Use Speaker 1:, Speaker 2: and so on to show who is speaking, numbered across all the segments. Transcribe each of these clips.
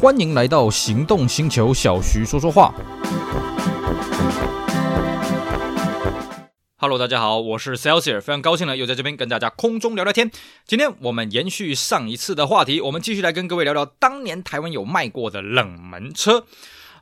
Speaker 1: 欢迎来到行动星球，小徐说说话。Hello，大家好，我是 Celsius，非常高兴呢，又在这边跟大家空中聊聊天。今天我们延续上一次的话题，我们继续来跟各位聊聊当年台湾有卖过的冷门车。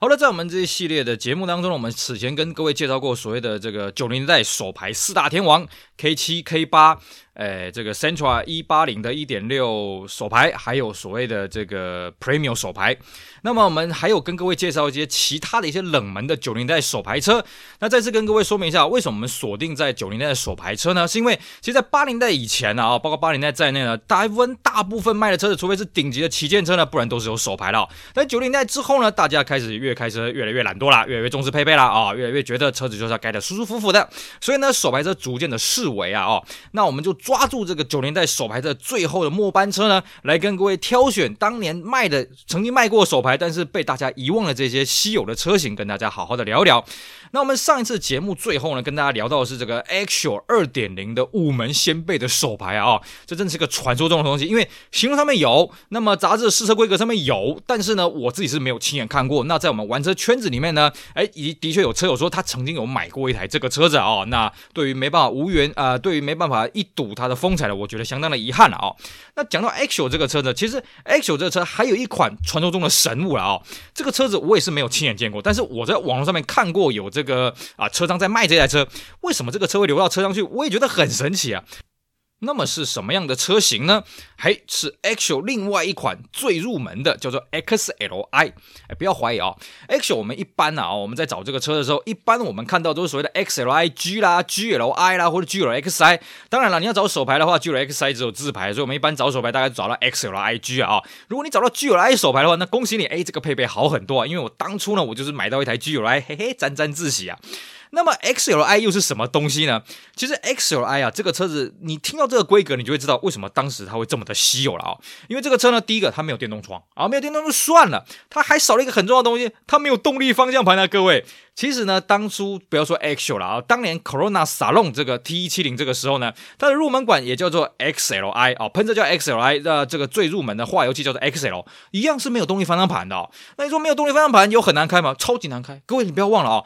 Speaker 1: 好了，在我们这一系列的节目当中呢，我们此前跟各位介绍过所谓的这个九零年代手排四大天王 K 七、K 八。诶，这个 Sentra 一八零的一点六手排，还有所谓的这个 Premium 手牌。那么我们还有跟各位介绍一些其他的一些冷门的九零代手排车。那再次跟各位说明一下，为什么我们锁定在九零代的手排车呢？是因为其实，在八零代以前呢，啊，包括八零代在内呢，大部分大部分卖的车子，除非是顶级的旗舰车呢，不然都是有手排的。但九零代之后呢，大家开始越开车越来越懒惰了，越来越重视配备了啊，越来越觉得车子就是要开的舒舒服服的。所以呢，手牌车逐渐的式微啊，哦，那我们就。抓住这个九零代手牌的最后的末班车呢，来跟各位挑选当年卖的、曾经卖过手牌，但是被大家遗忘的这些稀有的车型，跟大家好好的聊一聊。那我们上一次节目最后呢，跟大家聊到的是这个 axual 二点零的五门掀背的手牌啊，这真是个传说中的东西，因为形容上面有，那么杂志试车规格上面有，但是呢，我自己是没有亲眼看过。那在我们玩车圈子里面呢，哎，的的确有车友说他曾经有买过一台这个车子啊，那对于没办法无缘啊，对于没办法一睹。它的风采了，我觉得相当的遗憾了啊、那讲到 X9 这个车呢，其实 X9 这个车还有一款传说中的神物了啊、这个车子我也是没有亲眼见过，但是我在网络上面看过有这个啊车商在卖这台车。为什么这个车会流到车上去？我也觉得很神奇啊。那么是什么样的车型呢？还是 Axial 另外一款最入门的，叫做 XLI。哎，不要怀疑啊、哦，Axial 我们一般啊，我们在找这个车的时候，一般我们看到都是所谓的 XLI G 啦、GLI 啦或者 GLXI。当然了，你要找手牌的话，GLXI 只有自牌，所以我们一般找手牌大概找到 XLI G 啊。如果你找到 GLI 手牌的话，那恭喜你，哎，这个配备好很多啊。因为我当初呢，我就是买到一台 GLI，嘿嘿，沾沾自喜啊。那么 XLI 又是什么东西呢？其实 XLI 啊，这个车子你听到这个规格，你就会知道为什么当时它会这么的稀有了啊、因为这个车呢，第一个它没有电动窗啊，没有电动就算了，它还少了一个很重要的东西，它没有动力方向盘啊。各位，其实呢，当初不要说 X L 了啊，当年 Corona Salon 这个 T 一七零这个时候呢，它的入门款也叫做 XLI 啊，喷射叫 XLI，那这个最入门的化油器叫做 XL，一样是没有动力方向盘的、哦。那你说没有动力方向盘有很难开吗？超级难开。各位你不要忘了啊、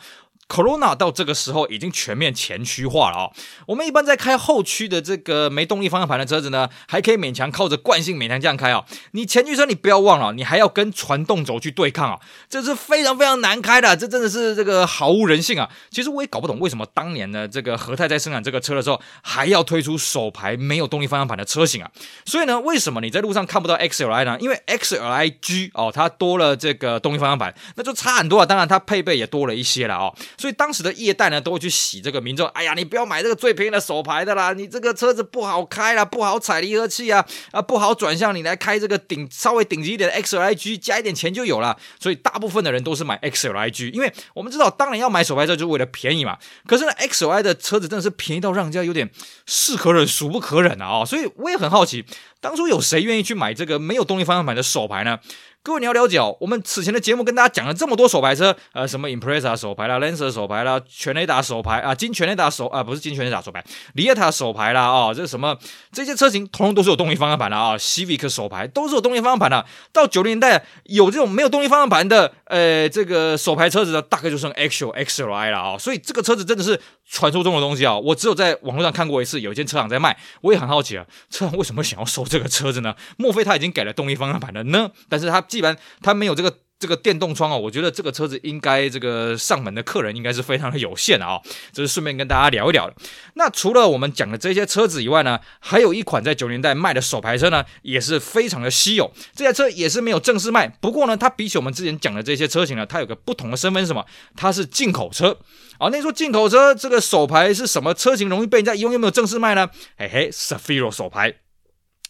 Speaker 1: Corona 到这个时候已经全面前驱化了啊、我们一般在开后驱的这个没动力方向盘的车子呢，还可以勉强靠着惯性勉强这样开啊、你前驱车你不要忘了，你还要跟传动轴去对抗啊，这是非常非常难开的，这真的是这个毫无人性啊！其实我也搞不懂为什么当年呢，这个和泰在生产这个车的时候还要推出手排没有动力方向盘的车型啊。所以呢，为什么你在路上看不到 XLI 呢？因为 XLI G 哦，它多了这个动力方向盘，那就差很多啊。当然它配备也多了一些了哦。所以当时的业代呢，都会去洗这个民众。哎呀，你不要买这个最便宜的手牌的啦，你这个车子不好开啦，不好踩离合器啊，啊，不好转向。你来开这个顶稍微顶级一点的 XLIG，加一点钱就有了。所以大部分的人都是买 XLIG，因为我们知道，当然要买手牌车就是为了便宜嘛。可是呢，XLI 的车子真的是便宜到让人家有点是可忍孰不可忍啊！所以我也很好奇，当初有谁愿意去买这个没有动力方向盘的手牌呢？各位你要了解哦，我们此前的节目跟大家讲了这么多手排车，呃，什么 Impreza 手排啦，Lancer 手排啦，全雷达手排啊，金全雷达手啊，不是金全雷达手排，里耶塔手排啦，哦，这什么？这些车型通通都是有动力方向盘的啊，Civic 手排都是有动力方向盘的。到九零年代有这种没有动力方向盘的，呃，这个手排车子的大概就剩 Axial XLI 了啊，所以这个车子真的是传说中的东西啊，我只有在网络上看过一次，有一间车厂在卖，我也很好奇啊，车厂为什么想要收这个车子呢？莫非他已经改了动力方向盘了呢？但是他。既然它没有这个这个电动窗啊，我觉得这个车子应该这个上门的客人应该是非常的有限的啊。这是顺便跟大家聊一聊的。那除了我们讲的这些车子以外呢，还有一款在九零年代卖的手牌车呢，也是非常的稀有。这台车也是没有正式卖，不过呢，它比起我们之前讲的这些车型呢，它有个不同的身份是什么？它是进口车啊。那说进口车这个手牌是什么车型容易被人家用？有没有正式卖呢？嘿嘿，Cefiro 手牌。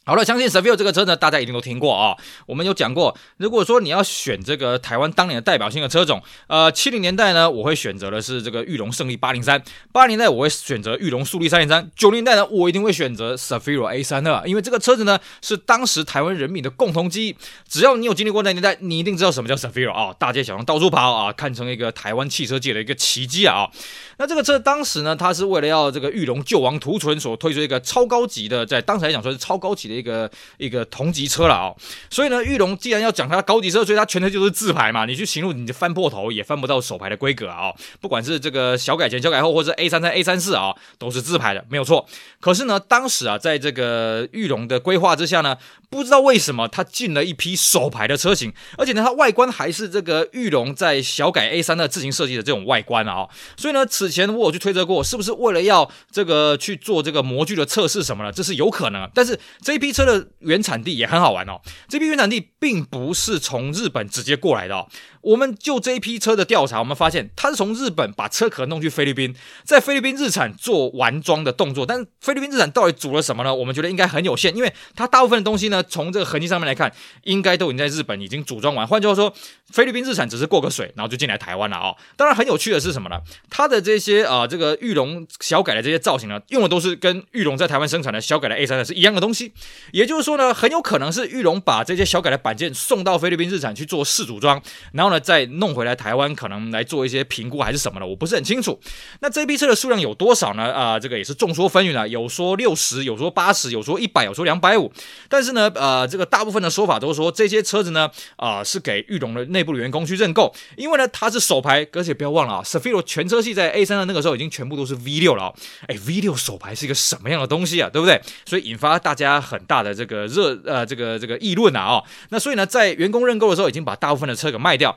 Speaker 1: 好了，相信 Cefiro 这个车呢，大家一定都听过啊。我们有讲过，如果说你要选这个台湾当年的代表性的车种，呃，七零年代呢，我会选择的是这个裕隆胜利八零三；八零年代我会选择裕隆速力三零三；九零年代呢，我一定会选择 Cefiro A 三二，因为这个车子呢是当时台湾人民的共同记忆。只要你有经历过那年代，你一定知道什么叫 Cefiro 啊，大街小巷到处跑啊，看成一个台湾汽车界的一个奇迹啊。那这个车当时呢，它是为了要这个裕隆救亡图存所推出一个超高级的，在当时来讲说是超高级。的一个一个同级车了啊、哦。所以呢，玉龙既然要讲它高级车，所以它全车就是自排嘛，你去行路你就翻破头也翻不到手排的规格啊、不管是这个小改前、小改后，或者 A 三三、A 三四啊，都是自排的，没有错。可是呢，当时啊，在这个玉龙的规划之下呢，不知道为什么它进了一批手排的车型，而且呢，它外观还是这个玉龙在小改 A 三的自行设计的这种外观啊。所以呢，此前我有去推测过，是不是为了要这个去做这个模具的测试什么的，这是有可能。但是这批车的原产地也很好玩哦，这批原产地并不是从日本直接过来的哦。我们就这一批车的调查，我们发现它是从日本把车壳弄去菲律宾，在菲律宾日产做完装的动作。但是菲律宾日产到底组了什么呢？我们觉得应该很有限，因为它大部分的东西呢，从这个痕迹上面来看，应该都已经在日本已经组装完。换句话说，菲律宾日产只是过个水，然后就进来台湾了啊、哦。当然，很有趣的是什么呢？它的这些啊、这个玉龙小改的这些造型呢，用的都是跟玉龙在台湾生产的小改的 A 三的是一样的东西。也就是说呢，很有可能是玉龙把这些小改的板件送到菲律宾日产去做试组装，然后呢再弄回来台湾，可能来做一些评估还是什么的，我不是很清楚。那这批车的数量有多少呢？啊、这个也是众说纷纭啊，有说六十，有说八十，有说一百，有说两百五。但是呢，呃，这个大部分的说法都是说这些车子呢，啊、是给裕隆的内部员工去认购，因为呢它是首排，而且不要忘了啊，Sefiro 全车系在 A 三的那个时候已经全部都是 V 六了啊。哎，V 六首排是一个什么样的东西啊？对不对？所以引发大家很大的这个热呃这个这个议论啊啊。那所以呢，在员工认购的时候，已经把大部分的车给卖掉。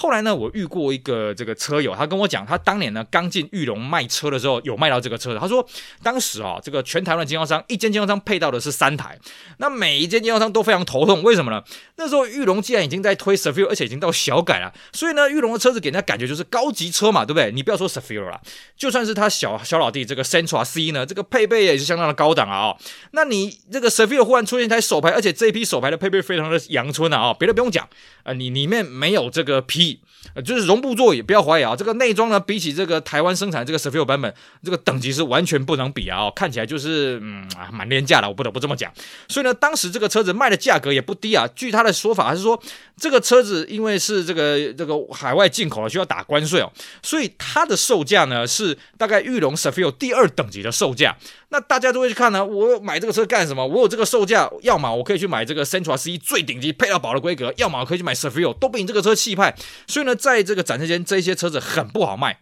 Speaker 1: 后来呢，我遇过一个这个车友，他跟我讲，他当年呢刚进玉龙卖车的时候，有卖到这个车的。他说，当时啊，这个全台湾的经销商，一间经销商配到的是三台，那每一间经销商都非常头痛，为什么呢？那时候玉龙既然已经在推 Cefiro，而且已经到小改了，所以呢，玉龙的车子给人家感觉就是高级车嘛，对不对？你不要说 Cefiro 了，就算是他小小老弟这个 Sentra C 呢，这个配备也是相当的高档啊。那你这个 Cefiro 忽然出现一台手牌，而且这一批手牌的配备非常的阳春啊，别的不用讲啊，你里面没有这个皮。就是绒布座椅，不要怀疑啊，这个内装呢，比起这个台湾生产这个 cefu 版本，这个等级是完全不能比啊，看起来就是嗯啊蛮廉价的，我不得不这么讲。所以呢，当时这个车子卖的价格也不低啊。据他的说法，还是说这个车子因为是这个这个海外进口的，需要打关税哦，所以它的售价呢是大概裕隆 Cefiro 第二等级的售价。那大家都会去看呢，我买这个车干什么？我有这个售价，要么我可以去买这个 Centra C 最顶级配到宝的规格，要么我可以去买 Cefiro，都比你这个车气派。所以呢，在这个展示间，这些车子很不好卖。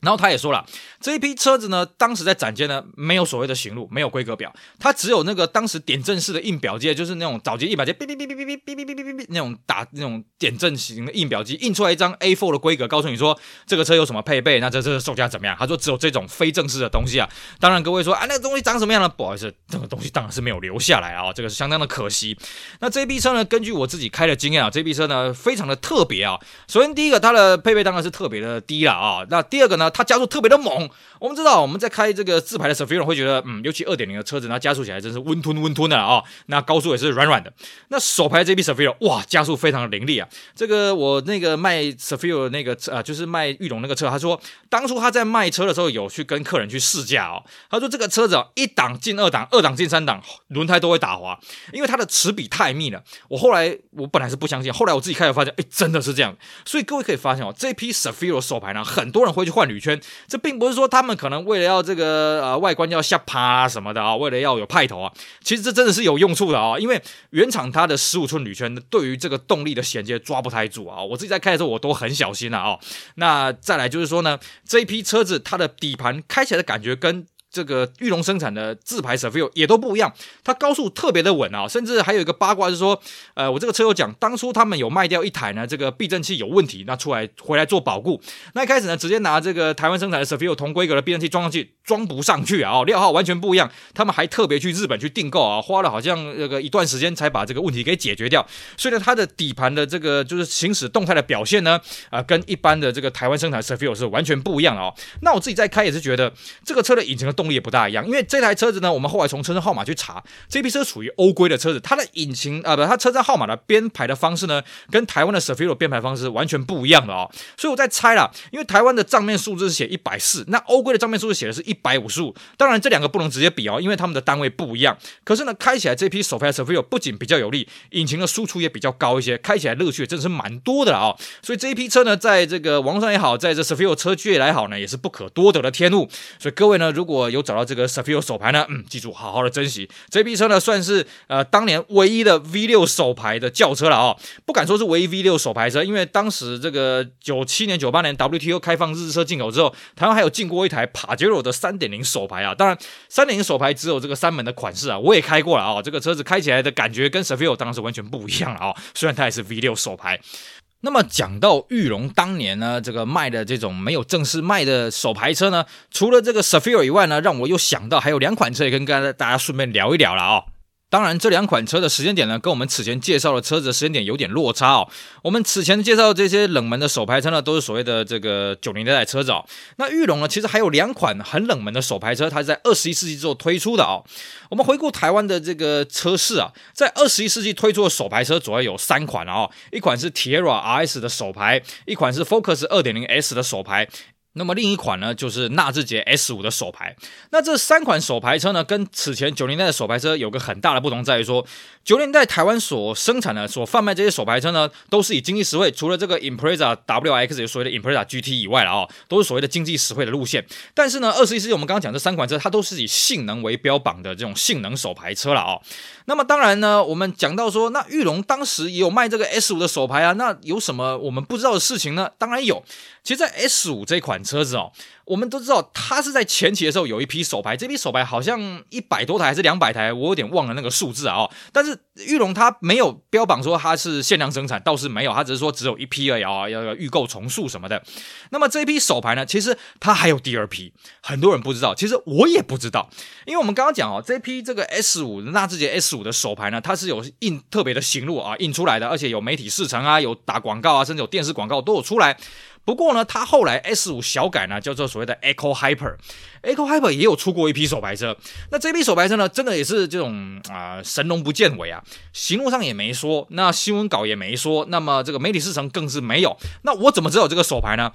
Speaker 1: 然后他也说了，这一批车子呢，当时在展间呢，没有所谓的行路，没有规格表，它只有那个当时点阵式的印表机，就是那种早期印表机，哔哔哔哔哔哔哔哔哔哔哔那种打那种点阵型的印表机，印出来一张 A4 的规格，告诉你说这个车有什么配备，那这这售价怎么样？他说只有这种非正式的东西啊。当然各位说啊，那个东西长什么样呢？不好意思，这个东西当然是没有留下来啊，这个是相当的可惜。那这批车呢，根据我自己开的经验啊，这批车呢非常的特别啊。首先第一个，它的配备当然是特别的低了啊。那第二个呢，它加速特别的猛。我们知道我们在开这个自排的 Sefiro 会觉得，嗯，尤其二点零的车子，那加速起来真是温吞温吞的啊、那高速也是软软的。那手排这批 Sefiro 哇，加速非常的凌厉啊。这个我那个卖 Sefiro 那个车啊，就是卖裕隆那个车，他说当初他在卖车的时候有去跟客人去试驾哦。他说这个车子啊，一档进二档，二档进三档，轮胎都会打滑，因为它的齿比太密了。我后来我本来是不相信，后来我自己开始发现，哎，真的是这样。所以各位可以发现哦，这批 Sefiro 手排呢，很多人会去换铝圈，这并不是说他们可能为了要这个呃外观要下趴啊什么的啊，为了要有派头啊，其实这真的是有用处的啊，因为原厂它的十五寸铝圈对于这个动力的衔接抓不太住啊，我自己在开的时候我都很小心了啊。那再来就是说呢，这一批车子它的底盘开起来的感觉跟。这个玉龙生产的自排 Cefiro 也都不一样，它高速特别的稳啊，甚至还有一个八卦是说，呃，我这个车友讲，当初他们有卖掉一台呢，这个避震器有问题，那出来回来做保固，那一开始呢，直接拿这个台湾生产的 Cefiro 同规格的避震器装上去，装不上去啊，料号完全不一样，他们还特别去日本去订购啊，花了好像这个一段时间才把这个问题给解决掉，所以呢，它的底盘的这个就是行驶动态的表现呢，啊、跟一般的这个台湾生产 Cefiro 是完全不一样的哦。那我自己在开也是觉得这个车的引擎的动力也不大一样，因为这台车子呢，我们后来从车身号码去查，这批车属于欧规的车子，它的引擎啊、不，它车身号码的编排的方式呢，跟台湾的 Sefiro 编排方式完全不一样的哦。所以我在猜啦，因为台湾的账面数字是写一百四，那欧规的账面数字写的是一百五十五，当然这两个不能直接比哦，因为他们的单位不一样。可是呢，开起来这批手排 Cefiro 不仅比较有力，引擎的输出也比较高一些，开起来乐趣真的是蛮多的了哦。所以这一批车呢，在这个网上也好，在这 Sefiro 车区也来好呢，也是不可多得的天物。所以各位呢，如果有找到这个 s a f i r o 手牌呢？嗯，记住，好好的珍惜这批车呢，算是呃当年唯一的 V6 手牌的轿车了哦。不敢说是唯一 V6 手牌车，因为当时这个九七年、九八年 WTO 开放日车进口之后，台湾还有进过一台 Pajero 的三点零手牌啊。当然，三点零手牌只有这个三门的款式啊，我也开过了啊、哦。这个车子开起来的感觉跟 s a f i r o 当时完全不一样了啊、哦。虽然它也是 V6 手牌。那么讲到裕隆当年呢，这个卖的这种没有正式卖的手牌车呢，除了这个 s a f i r 以外呢，让我又想到还有两款车也跟跟大家顺便聊一聊了啊、哦。当然，这两款车的时间点呢，跟我们此前介绍的车子的时间点有点落差哦。我们此前介绍的这些冷门的手排车呢，都是所谓的这个九零年代车子哦。那裕隆呢，其实还有两款很冷门的手排车，它是在二十一世纪之后推出的哦。我们回顾台湾的这个车市啊，在二十一世纪推出的手排车主要有三款哦，一款是 Tierra RS 的手排，一款是 Focus 二点零 S 的手排。那么另一款呢，就是纳智捷 S 五的手排。那这三款手排车呢，跟此前九零年代的手排车有个很大的不同，在于说，九零年代台湾所生产的、所贩卖这些手排车呢，都是以经济实惠，除了这个 Impreza WX 有所谓的 Impreza GT 以外了啊、哦，都是所谓的经济实惠的路线。但是呢，二十一世纪我们刚刚讲这三款车，它都是以性能为标榜的这种性能手排车了啊、哦。那么当然呢，我们讲到说，那裕龙当时也有卖这个 S 五的手牌啊，那有什么我们不知道的事情呢？当然有。其实，在 S 五这款车子哦。我们都知道，它是在前期的时候有一批手牌，这批手牌好像一百多台还是两百台，我有点忘了那个数字啊。哦，但是裕隆它没有标榜说它是限量生产，倒是没有，它只是说只有一批而已啊，要要预购重塑什么的。那么这批手牌呢，其实它还有第二批，很多人不知道，其实我也不知道，因为我们刚刚讲哦，这批这个 S 五纳智捷 S 五的手牌呢，它是有印特别的行路啊印出来的，而且有媒体试乘啊，有打广告啊，甚至有电视广告都有出来。不过呢，它后来 S 五小改呢，叫做所谓的 Echo Hyper，Echo Hyper 也有出过一批手牌车。那这批手牌车呢，真的也是这种啊、神龙不见尾啊，行路上也没说，那新闻稿也没说，那么这个媒体试乘更是没有。那我怎么知道这个手牌呢？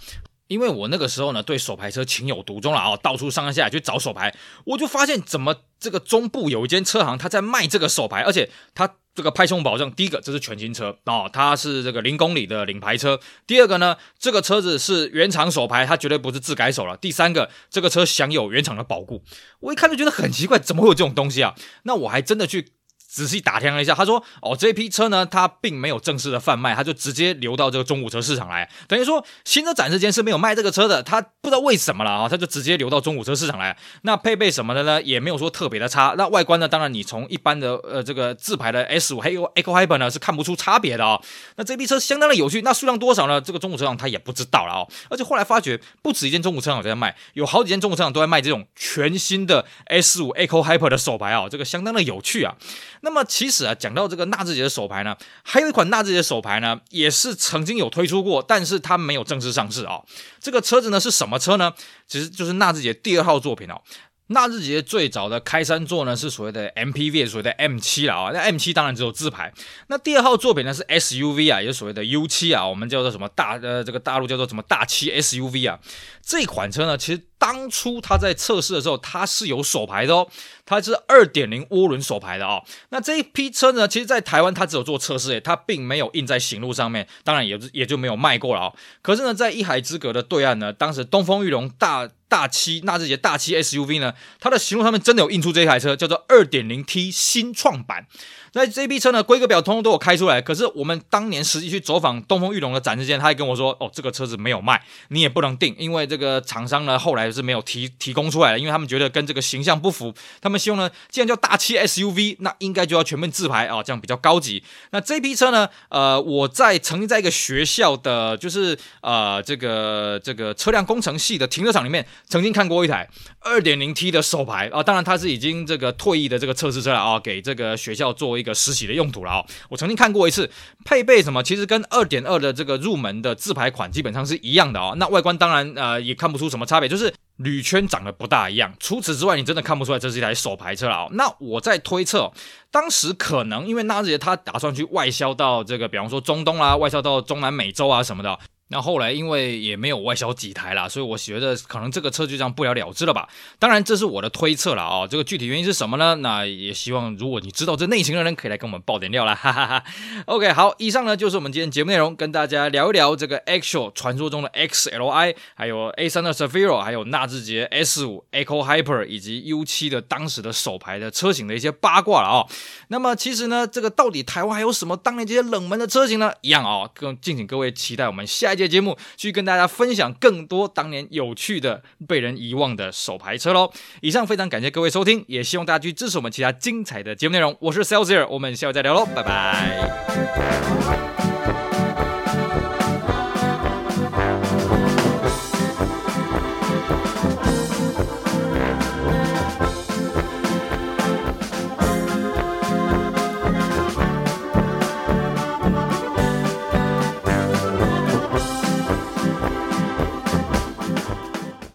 Speaker 1: 因为我那个时候呢，对手牌车情有独钟了啊，到处上下下去找手牌，我就发现怎么这个中部有一间车行，他在卖这个手牌，而且他。这个拍胸保证，第一个这是全新车哦，它是这个零公里的领牌车。第二个呢，这个车子是原厂手牌，它绝对不是自改手了。第三个，这个车享有原厂的保固。我一看就觉得很奇怪，怎么会有这种东西啊？那我还真的去。仔细打听了一下，他说：“哦，这批车呢，它并没有正式的贩卖，它就直接流到这个中古车市场来。等于说，新车展示间是没有卖这个车的。他不知道为什么了啊，他就直接流到中古车市场来。那配备什么的呢，也没有说特别的差。那外观呢，当然你从一般的呃这个自排的 S 五还有 Eco Hyper 呢是看不出差别的啊。那这批车相当的有趣，那数量多少呢？这个中古车厂他也不知道了哦。而且后来发觉，不止一间中古车厂在卖，有好几间中古车厂都在卖这种全新的 S 五 Eco Hyper 的手牌啊，这个相当的有趣啊。那么其实啊。”讲到这个纳智捷的手牌呢，还有一款纳智捷的手牌呢，也是曾经有推出过，但是它没有正式上市啊、哦。这个车子呢是什么车呢？其实就是纳智捷第二号作品哦。纳智捷最早的开山作呢是所谓的 MPV，所谓的 M7 了啊。那 M7 当然只有自排。那第二号作品呢是 SUV 啊，也是所谓的 U7 啊，我们叫做什么大呃这个大陆叫做什么大七 SUV 啊。这款车呢，其实当初他在测试的时候，它是有手牌的哦。它是二点零涡轮手牌的、哦，那这一批车呢，其实，在台湾它只有做测试，诶，它并没有印在行路上面，当然也也就没有卖过了啊、哦。可是呢，在一海之隔的对岸呢，当时东风裕隆大大七纳智捷大七 SUV 呢，它的行路上面真的有印出这一台车，叫做二点零 T 新创版。那这批车呢，规格表通通都有开出来，可是我们当年实际去走访东风裕隆的展示间，他还跟我说，哦，这个车子没有卖，你也不能订，因为这个厂商呢后来是没有提提供出来的，因为他们觉得跟这个形象不符，他们希望呢，既然叫大七 SUV，那应该就要全面自排啊、这样比较高级。那这批车呢，呃，我在曾经在一个学校的，就是呃这个这个车辆工程系的停车场里面，曾经看过一台二点零 T 的手排啊、当然它是已经这个退役的这个测试车了啊、给这个学校做一。个实习的用途了哦，我曾经看过一次，配备什么，其实跟二点二的这个入门的自排款基本上是一样的哦。那外观当然呃也看不出什么差别，就是铝圈长得不大一样。除此之外，你真的看不出来这是一台手排车了哦。那我在推测，当时可能因为纳智捷他打算去外销到这个，比方说中东啦，外销到中南美洲啊什么的。那后来因为也没有外销几台啦，所以我觉得可能这个车就这样不了了之了吧。当然这是我的推测了啊，这个具体原因是什么呢？那也希望如果你知道这内情的人可以来跟我们爆点料啦。哈哈哈。OK，好，以上呢就是我们今天节目内容，跟大家聊一聊这个 Actual 传说中的 XLI，还有 A3 的 Zafiro，还有纳智捷 S5 Echo Hyper 以及 U7 的当时的首排的车型的一些八卦了啊。那么其实呢，这个到底台湾还有什么当年这些冷门的车型呢？一样啊，更敬请各位期待我们下一节节目，去跟大家分享更多当年有趣的、被人遗忘的手牌车喽。以上非常感谢各位收听，也希望大家去支持我们其他精彩的节目内容。我是 Celsius，我们下回再聊喽，拜拜。